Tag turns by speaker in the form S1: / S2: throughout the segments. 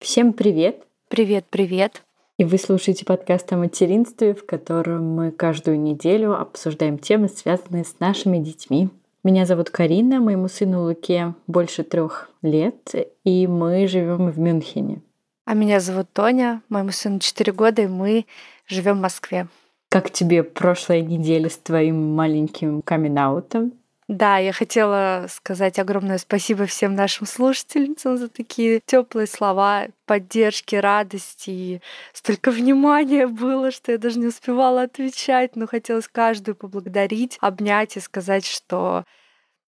S1: Всем привет!
S2: Привет, привет!
S1: И вы слушаете подкаст о материнстве, в котором мы каждую неделю обсуждаем темы, связанные с нашими детьми. Меня зовут Карина, моему сыну Луке больше трех лет, и мы живем в Мюнхене.
S2: А меня зовут Тоня, моему сыну 4 года, и мы живем в Москве.
S1: Как тебе прошлая неделя с твоим маленьким камин-аутом?
S2: Да, я хотела сказать огромное спасибо всем нашим слушательницам за такие теплые слова поддержки, радости. И столько внимания было, что я даже не успевала отвечать, но хотелось каждую поблагодарить, обнять и сказать, что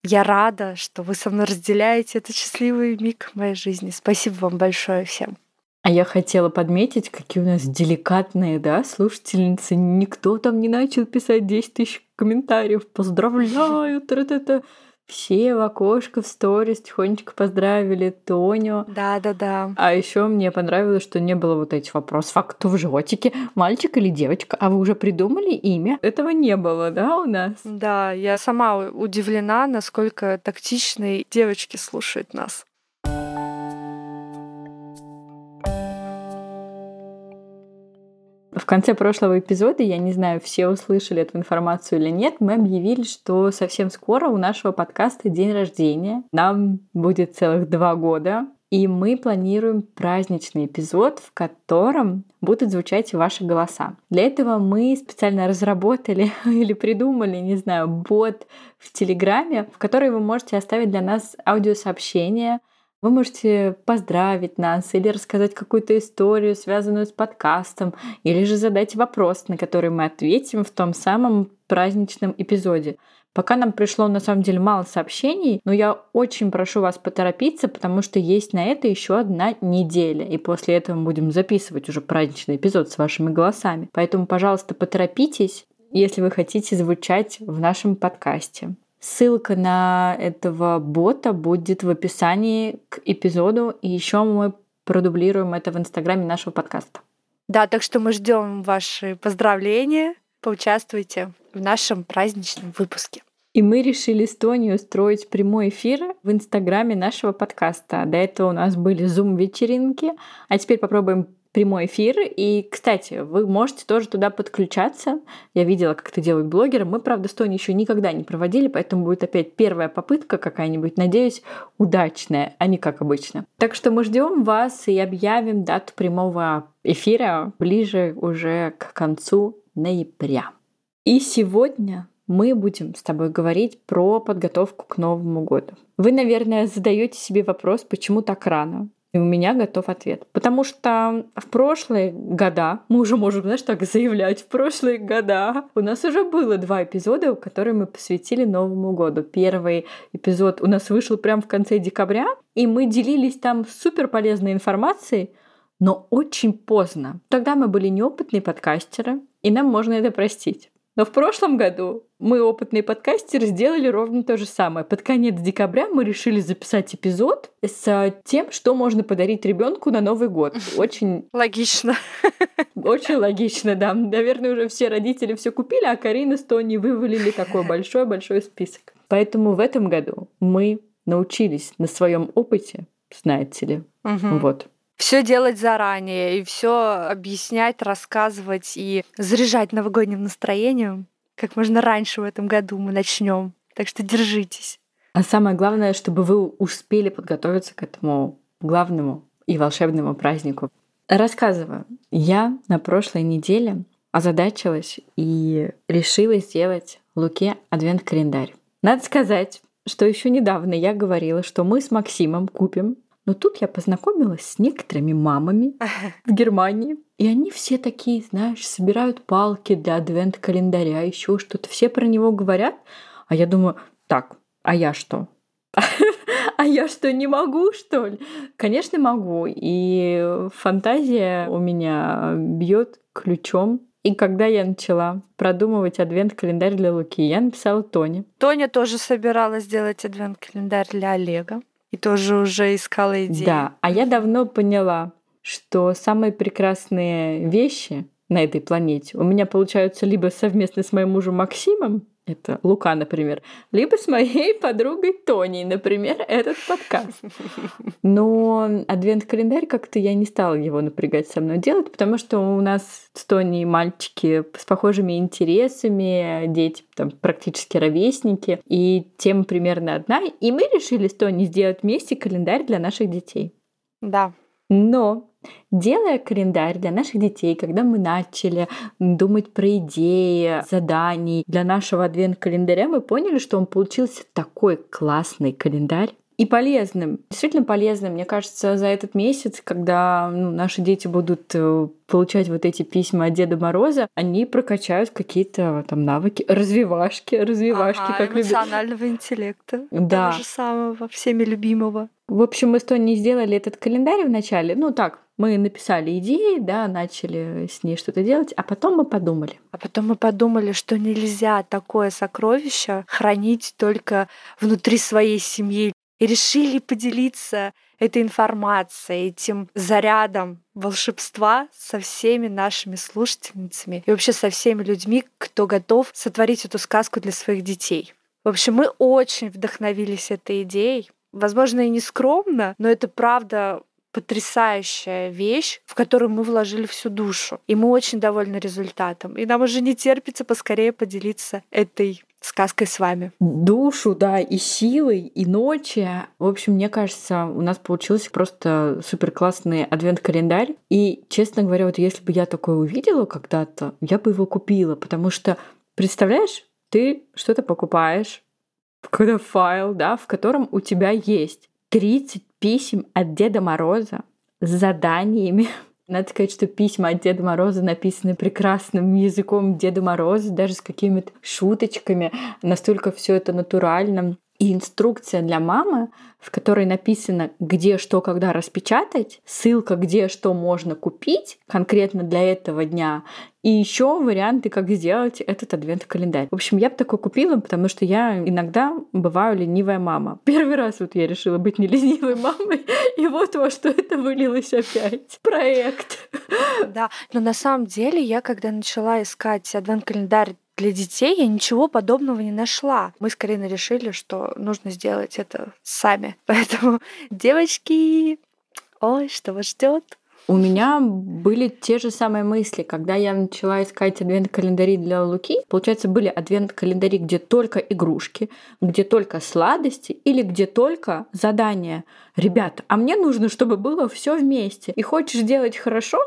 S2: я рада, что вы со мной разделяете этот счастливый миг моей жизни. Спасибо вам большое всем.
S1: А я хотела подметить, какие у нас деликатные, да, слушательницы. Никто там не начал писать 10 тысяч комментариев. Поздравляю, та-та-та. Все в окошко в сторис тихонечко поздравили Тоню.
S2: Да, да, да.
S1: А еще мне понравилось, что не было вот этих вопросов. А кто в животике? Мальчик или девочка? А вы уже придумали имя? Этого не было, да, у нас?
S2: Да, я сама удивлена, насколько тактичные девочки слушают нас.
S1: Конце прошлого эпизода, я не знаю, все услышали эту информацию или нет, мы объявили, что совсем скоро у нашего подкаста день рождения. Нам будет целых два года. И мы планируем праздничный эпизод, в котором будут звучать ваши голоса. Для этого мы специально разработали или придумали, не знаю, бот в Телеграме, в который вы можете оставить для нас аудиосообщение вы можете поздравить нас или рассказать какую-то историю, связанную с подкастом, или же задать вопрос, на который мы ответим в том самом праздничном эпизоде. Пока нам пришло на самом деле мало сообщений, но я очень прошу вас поторопиться, потому что есть на это еще одна неделя. И после этого мы будем записывать уже праздничный эпизод с вашими голосами. Поэтому, пожалуйста, поторопитесь, если вы хотите звучать в нашем подкасте. Ссылка на этого бота будет в описании к эпизоду, и еще мы продублируем это в инстаграме нашего подкаста.
S2: Да, так что мы ждем ваши поздравления. Поучаствуйте в нашем праздничном выпуске.
S1: И мы решили с Тони устроить прямой эфир в инстаграме нашего подкаста. До этого у нас были зум-вечеринки, а теперь попробуем прямой эфир. И, кстати, вы можете тоже туда подключаться. Я видела, как это делают блогеры. Мы, правда, с Тони еще никогда не проводили, поэтому будет опять первая попытка какая-нибудь, надеюсь, удачная, а не как обычно. Так что мы ждем вас и объявим дату прямого эфира ближе уже к концу ноября. И сегодня мы будем с тобой говорить про подготовку к Новому году. Вы, наверное, задаете себе вопрос, почему так рано? И у меня готов ответ. Потому что в прошлые года, мы уже можем, знаешь, так заявлять, в прошлые года у нас уже было два эпизода, которые мы посвятили Новому году. Первый эпизод у нас вышел прямо в конце декабря, и мы делились там супер полезной информацией, но очень поздно. Тогда мы были неопытные подкастеры, и нам можно это простить. Но в прошлом году мы, опытные подкастеры, сделали ровно то же самое. Под конец декабря мы решили записать эпизод с тем, что можно подарить ребенку на Новый год. Очень
S2: логично.
S1: Очень логично, да. Наверное, уже все родители все купили, а Карина с Тони вывалили такой большой-большой список. Поэтому в этом году мы научились на своем опыте, знаете ли, угу. вот,
S2: все делать заранее и все объяснять, рассказывать и заряжать новогодним настроением. Как можно раньше в этом году мы начнем. Так что держитесь.
S1: А самое главное, чтобы вы успели подготовиться к этому главному и волшебному празднику. Рассказываю. Я на прошлой неделе озадачилась и решила сделать Луке адвент-календарь. Надо сказать, что еще недавно я говорила, что мы с Максимом купим но тут я познакомилась с некоторыми мамами в Германии. И они все такие, знаешь, собирают палки для адвент-календаря, еще что-то. Все про него говорят. А я думаю, так, а я что? А я что, не могу, что ли? Конечно, могу. И фантазия у меня бьет ключом. И когда я начала продумывать адвент-календарь для Луки, я написала Тоне.
S2: Тоня тоже собиралась сделать адвент-календарь для Олега. И тоже уже искала идеи.
S1: Да, а я давно поняла, что самые прекрасные вещи на этой планете. У меня получаются либо совместно с моим мужем Максимом, это Лука, например, либо с моей подругой Тони, например, этот подкаст. Но адвент-календарь как-то я не стала его напрягать со мной делать, потому что у нас с Тони мальчики с похожими интересами, дети там практически ровесники, и тема примерно одна. И мы решили с Тони сделать вместе календарь для наших детей.
S2: Да.
S1: Но Делая календарь для наших детей, когда мы начали думать про идеи, заданий для нашего адвент-календаря, мы поняли, что он получился такой классный календарь, и полезным, действительно полезным. Мне кажется, за этот месяц, когда ну, наши дети будут э, получать вот эти письма от Деда Мороза, они прокачают какие-то там навыки, развивашки, развивашки,
S2: ага,
S1: как
S2: эмоционального любят. интеллекта.
S1: Да.
S2: Того же самого, всеми любимого.
S1: В общем, мы с Тони сделали этот календарь вначале. Ну так, мы написали идеи, да, начали с ней что-то делать, а потом мы подумали.
S2: А потом мы подумали, что нельзя такое сокровище хранить только внутри своей семьи. И решили поделиться этой информацией, этим зарядом волшебства со всеми нашими слушательницами и вообще со всеми людьми, кто готов сотворить эту сказку для своих детей. В общем, мы очень вдохновились этой идеей. Возможно, и не скромно, но это правда потрясающая вещь, в которую мы вложили всю душу. И мы очень довольны результатом. И нам уже не терпится поскорее поделиться этой сказкой с вами.
S1: Душу, да, и силой, и ночи. В общем, мне кажется, у нас получился просто супер классный адвент-календарь. И, честно говоря, вот если бы я такое увидела когда-то, я бы его купила, потому что, представляешь, ты что-то покупаешь, какой-то файл, да, в котором у тебя есть 30 писем от Деда Мороза с заданиями. Надо сказать, что письма от Деда Мороза написаны прекрасным языком Деда Мороза, даже с какими-то шуточками. Настолько все это натурально. И инструкция для мамы, в которой написано, где что когда распечатать, ссылка, где что можно купить конкретно для этого дня, и еще варианты, как сделать этот адвент-календарь. В общем, я бы такой купила, потому что я иногда бываю ленивая мама. Первый раз вот я решила быть не ленивой мамой, и вот во что это вылилось опять. Проект.
S2: Да, но на самом деле я, когда начала искать адвент-календарь для детей я ничего подобного не нашла. Мы скорее решили, что нужно сделать это сами. Поэтому, девочки, ой, что вас ждет?
S1: У меня были те же самые мысли, когда я начала искать адвент-календари для Луки. Получается, были адвент-календари, где только игрушки, где только сладости или где только задания. Ребята, а мне нужно, чтобы было все вместе. И хочешь делать хорошо,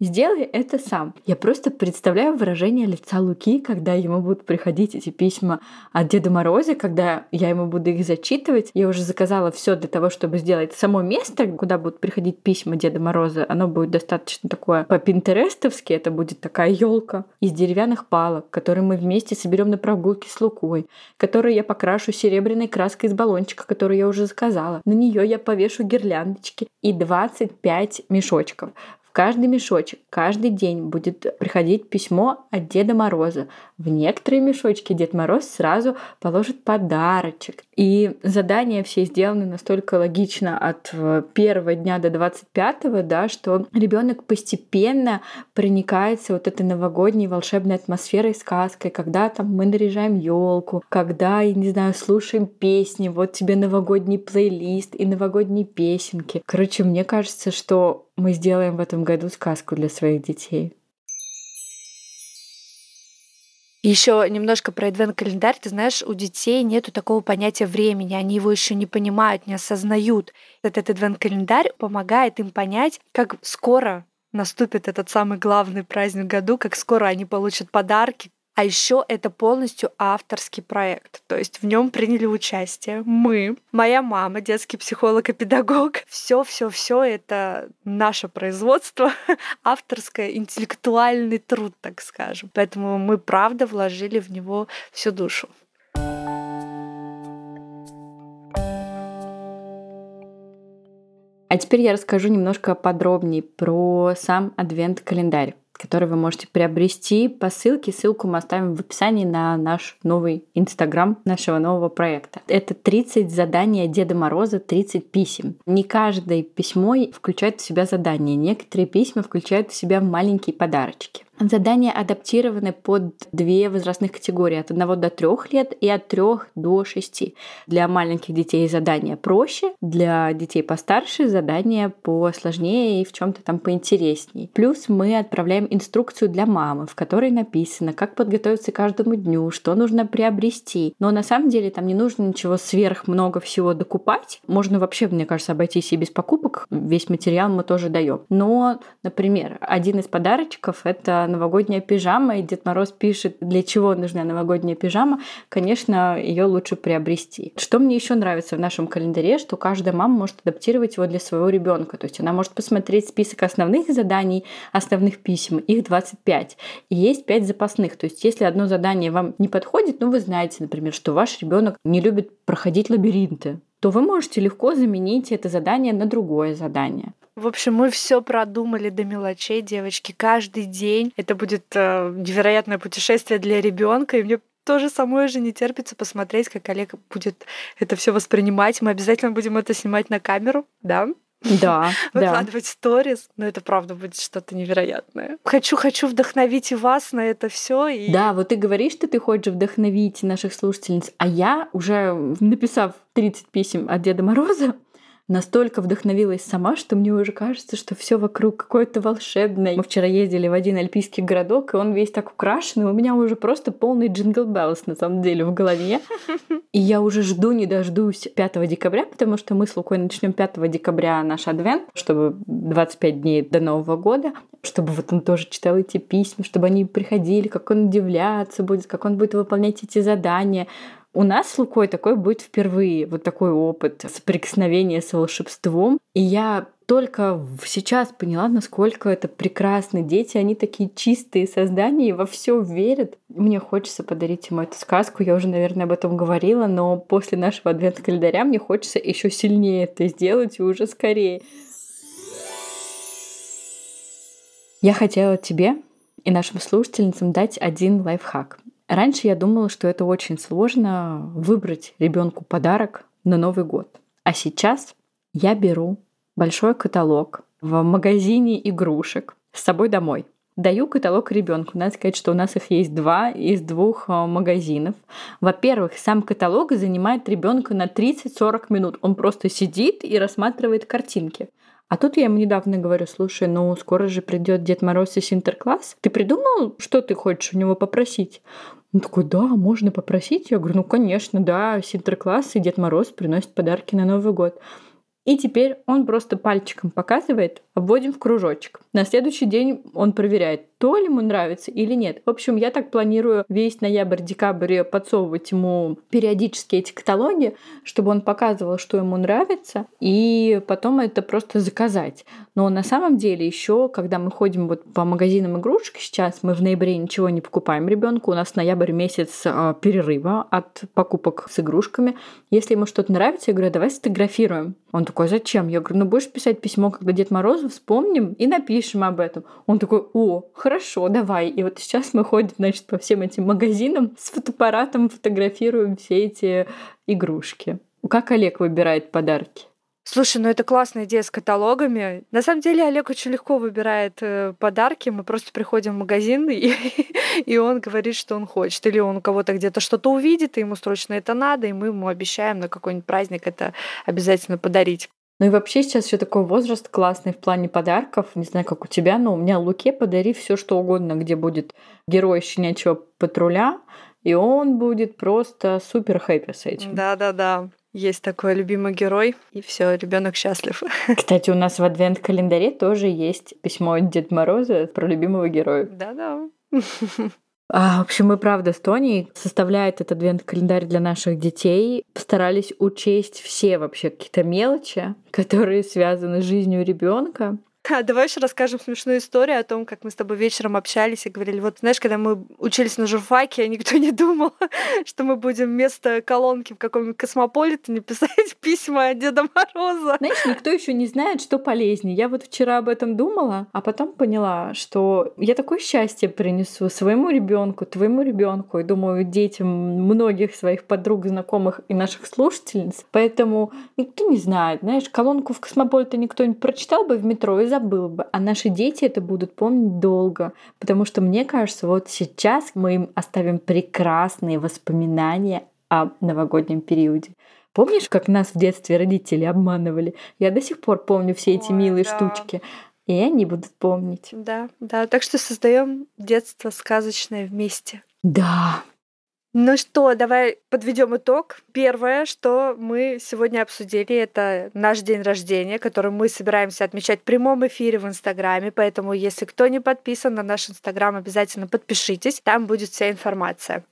S1: Сделай это сам. Я просто представляю выражение лица Луки, когда ему будут приходить эти письма от Деда Мороза, когда я ему буду их зачитывать. Я уже заказала все для того, чтобы сделать само место, куда будут приходить письма Деда Мороза. Оно будет достаточно такое по-пинтерестовски. Это будет такая елка из деревянных палок, которые мы вместе соберем на прогулке с Лукой, которую я покрашу серебряной краской из баллончика, которую я уже заказала. На нее я повешу гирляндочки и 25 мешочков каждый мешочек каждый день будет приходить письмо от Деда Мороза. В некоторые мешочки Дед Мороз сразу положит подарочек. И задания все сделаны настолько логично от э, первого дня до 25, да, что ребенок постепенно проникается вот этой новогодней волшебной атмосферой сказкой, когда там мы наряжаем елку, когда, я не знаю, слушаем песни, вот тебе новогодний плейлист и новогодние песенки. Короче, мне кажется, что мы сделаем в этом году сказку для своих детей.
S2: Еще немножко про адвент-календарь. Ты знаешь, у детей нету такого понятия времени. Они его еще не понимают, не осознают. Этот адвент-календарь помогает им понять, как скоро наступит этот самый главный праздник в году, как скоро они получат подарки, а еще это полностью авторский проект. То есть в нем приняли участие мы, моя мама, детский психолог и педагог. Все, все, все это наше производство, авторское, интеллектуальный труд, так скажем. Поэтому мы правда вложили в него всю душу.
S1: А теперь я расскажу немножко подробнее про сам адвент-календарь который вы можете приобрести по ссылке. Ссылку мы оставим в описании на наш новый Инстаграм нашего нового проекта. Это 30 заданий Деда Мороза, 30 писем. Не каждое письмо включает в себя задание. Некоторые письма включают в себя маленькие подарочки. Задания адаптированы под две возрастных категории, от 1 до 3 лет и от 3 до 6. Для маленьких детей задания проще, для детей постарше задания посложнее и в чем то там поинтересней. Плюс мы отправляем инструкцию для мамы, в которой написано, как подготовиться каждому дню, что нужно приобрести. Но на самом деле там не нужно ничего сверх много всего докупать. Можно вообще, мне кажется, обойтись и без покупок. Весь материал мы тоже даем. Но, например, один из подарочков — это новогодняя пижама, и Дед Мороз пишет, для чего нужна новогодняя пижама. Конечно, ее лучше приобрести. Что мне еще нравится в нашем календаре, что каждая мама может адаптировать его для своего ребенка. То есть она может посмотреть список основных заданий, основных писем, их 25. И есть 5 запасных. То есть если одно задание вам не подходит, ну вы знаете, например, что ваш ребенок не любит проходить лабиринты, то вы можете легко заменить это задание на другое задание.
S2: В общем, мы все продумали до мелочей, девочки. Каждый день это будет э, невероятное путешествие для ребенка, и мне тоже самой же не терпится посмотреть, как Олег будет это все воспринимать. Мы обязательно будем это снимать на камеру, да?
S1: Да,
S2: выкладывать сторис, но это правда будет что-то невероятное. Хочу, хочу вдохновить и вас на это все. И...
S1: Да, вот ты говоришь, что ты хочешь вдохновить наших слушательниц, а я уже написав 30 писем от Деда Мороза, настолько вдохновилась сама, что мне уже кажется, что все вокруг какое-то волшебное. Мы вчера ездили в один альпийский городок, и он весь так украшен, и у меня уже просто полный джингл беллс на самом деле в голове. И я уже жду, не дождусь 5 декабря, потому что мы с Лукой начнем 5 декабря наш адвент, чтобы 25 дней до Нового года, чтобы вот он тоже читал эти письма, чтобы они приходили, как он удивляться будет, как он будет выполнять эти задания. У нас с Лукой такой будет впервые, вот такой опыт соприкосновения с волшебством. И я только сейчас поняла, насколько это прекрасные дети. Они такие чистые создания и во все верят. Мне хочется подарить ему эту сказку. Я уже, наверное, об этом говорила, но после нашего адвент-календаря мне хочется еще сильнее это сделать и уже скорее. Я хотела тебе и нашим слушательницам дать один лайфхак. Раньше я думала, что это очень сложно выбрать ребенку подарок на Новый год. А сейчас я беру большой каталог в магазине игрушек с собой домой. Даю каталог ребенку. Надо сказать, что у нас их есть два из двух э, магазинов. Во-первых, сам каталог занимает ребенка на 30-40 минут. Он просто сидит и рассматривает картинки. А тут я ему недавно говорю, слушай, ну скоро же придет Дед Мороз и Синтеркласс. Ты придумал, что ты хочешь у него попросить? Он такой, да, можно попросить. Я говорю, ну конечно, да, Синтеркласс и Дед Мороз приносят подарки на Новый год. И теперь он просто пальчиком показывает, обводим в кружочек. На следующий день он проверяет, то ли ему нравится или нет. В общем, я так планирую весь ноябрь-декабрь подсовывать ему периодически эти каталоги, чтобы он показывал, что ему нравится, и потом это просто заказать. Но на самом деле еще, когда мы ходим вот по магазинам игрушек сейчас, мы в ноябре ничего не покупаем ребенку, у нас ноябрь месяц а, перерыва от покупок с игрушками. Если ему что-то нравится, я говорю, давай сфотографируем. Он такой, зачем? Я говорю, ну будешь писать письмо, когда Дед Мороз, вспомним и напишем об этом. Он такой, о, хорошо, давай. И вот сейчас мы ходим, значит, по всем этим магазинам с фотоаппаратом, фотографируем все эти игрушки. Как Олег выбирает подарки?
S2: Слушай, ну это классная идея с каталогами. На самом деле Олег очень легко выбирает э, подарки. Мы просто приходим в магазин, и, и он говорит, что он хочет. Или он у кого-то где-то что-то увидит, и ему срочно это надо, и мы ему обещаем на какой-нибудь праздник это обязательно подарить.
S1: Ну и вообще сейчас еще такой возраст классный в плане подарков. Не знаю, как у тебя, но у меня Луке подари все что угодно, где будет герой щенячьего патруля, и он будет просто супер хэппи с этим.
S2: Да-да-да. Есть такой любимый герой, и все, ребенок счастлив.
S1: Кстати, у нас в адвент-календаре тоже есть письмо от Деда Мороза про любимого героя.
S2: Да-да.
S1: А, в общем, мы, правда, с Тони составляет этот адвент-календарь для наших детей. Постарались учесть все вообще какие-то мелочи, которые связаны с жизнью ребенка.
S2: А, давай еще расскажем смешную историю о том, как мы с тобой вечером общались и говорили, вот знаешь, когда мы учились на журфаке, никто не думал, что мы будем вместо колонки в каком-нибудь космополитене писать письма Деда Мороза.
S1: Знаешь, никто еще не знает, что полезнее. Я вот вчера об этом думала, а потом поняла, что я такое счастье принесу своему ребенку, твоему ребенку, и думаю, детям многих своих подруг, знакомых и наших слушательниц. Поэтому никто не знает, знаешь, колонку в космополите никто не прочитал бы в метро и забыл бы, а наши дети это будут помнить долго, потому что мне кажется, вот сейчас мы им оставим прекрасные воспоминания о новогоднем периоде. Помнишь, как нас в детстве родители обманывали? Я до сих пор помню все эти
S2: Ой,
S1: милые
S2: да.
S1: штучки. И они будут помнить.
S2: Да, да. Так что создаем детство сказочное вместе.
S1: Да.
S2: Ну что, давай подведем итог. Первое, что мы сегодня обсудили, это наш день рождения, который мы собираемся отмечать в прямом эфире в Инстаграме. Поэтому, если кто не подписан на наш Инстаграм, обязательно подпишитесь. Там будет вся информация.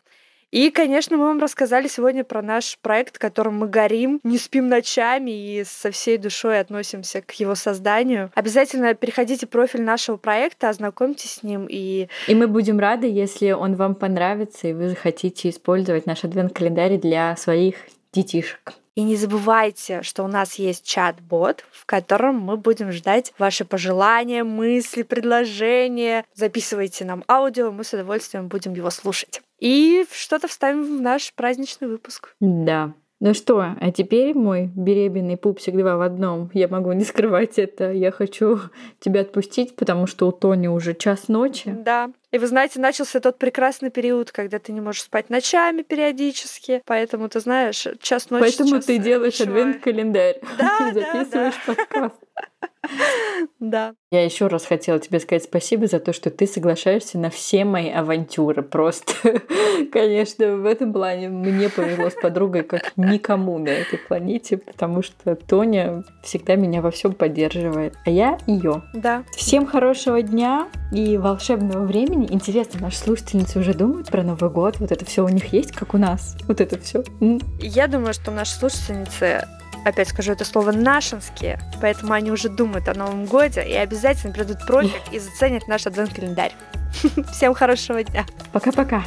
S2: И, конечно, мы вам рассказали сегодня про наш проект, которым мы горим, не спим ночами и со всей душой относимся к его созданию. Обязательно переходите в профиль нашего проекта, ознакомьтесь с ним и
S1: И мы будем рады, если он вам понравится, и вы захотите использовать наш адвент-календарь для своих детишек.
S2: И не забывайте, что у нас есть чат-бот, в котором мы будем ждать ваши пожелания, мысли, предложения. Записывайте нам аудио, мы с удовольствием будем его слушать. И что-то вставим в наш праздничный выпуск.
S1: Да. Ну что, а теперь мой беременный пупсик два в одном. Я могу не скрывать это. Я хочу тебя отпустить, потому что у Тони уже час ночи.
S2: Да. И вы знаете, начался тот прекрасный период, когда ты не можешь спать ночами периодически. Поэтому, ты знаешь, час ночи
S1: Поэтому
S2: сейчас
S1: ты делаешь адвент-календарь
S2: Да, да,
S1: записываешь подкаст.
S2: Да.
S1: Я еще раз хотела тебе сказать спасибо за то, что ты соглашаешься на все мои авантюры. Просто, конечно, в этом плане мне повезло с подругой как никому на этой планете, потому что Тоня всегда меня во всем поддерживает, а я ее.
S2: Да.
S1: Всем хорошего дня и волшебного времени. Интересно, наши слушательницы уже думают про Новый год? Вот это все у них есть, как у нас? Вот это все.
S2: Я думаю, что наши слушательницы опять скажу это слово, нашинские, поэтому они уже думают о Новом Годе и обязательно придут профиль и заценят наш адвент-календарь. Всем хорошего дня!
S1: Пока-пока!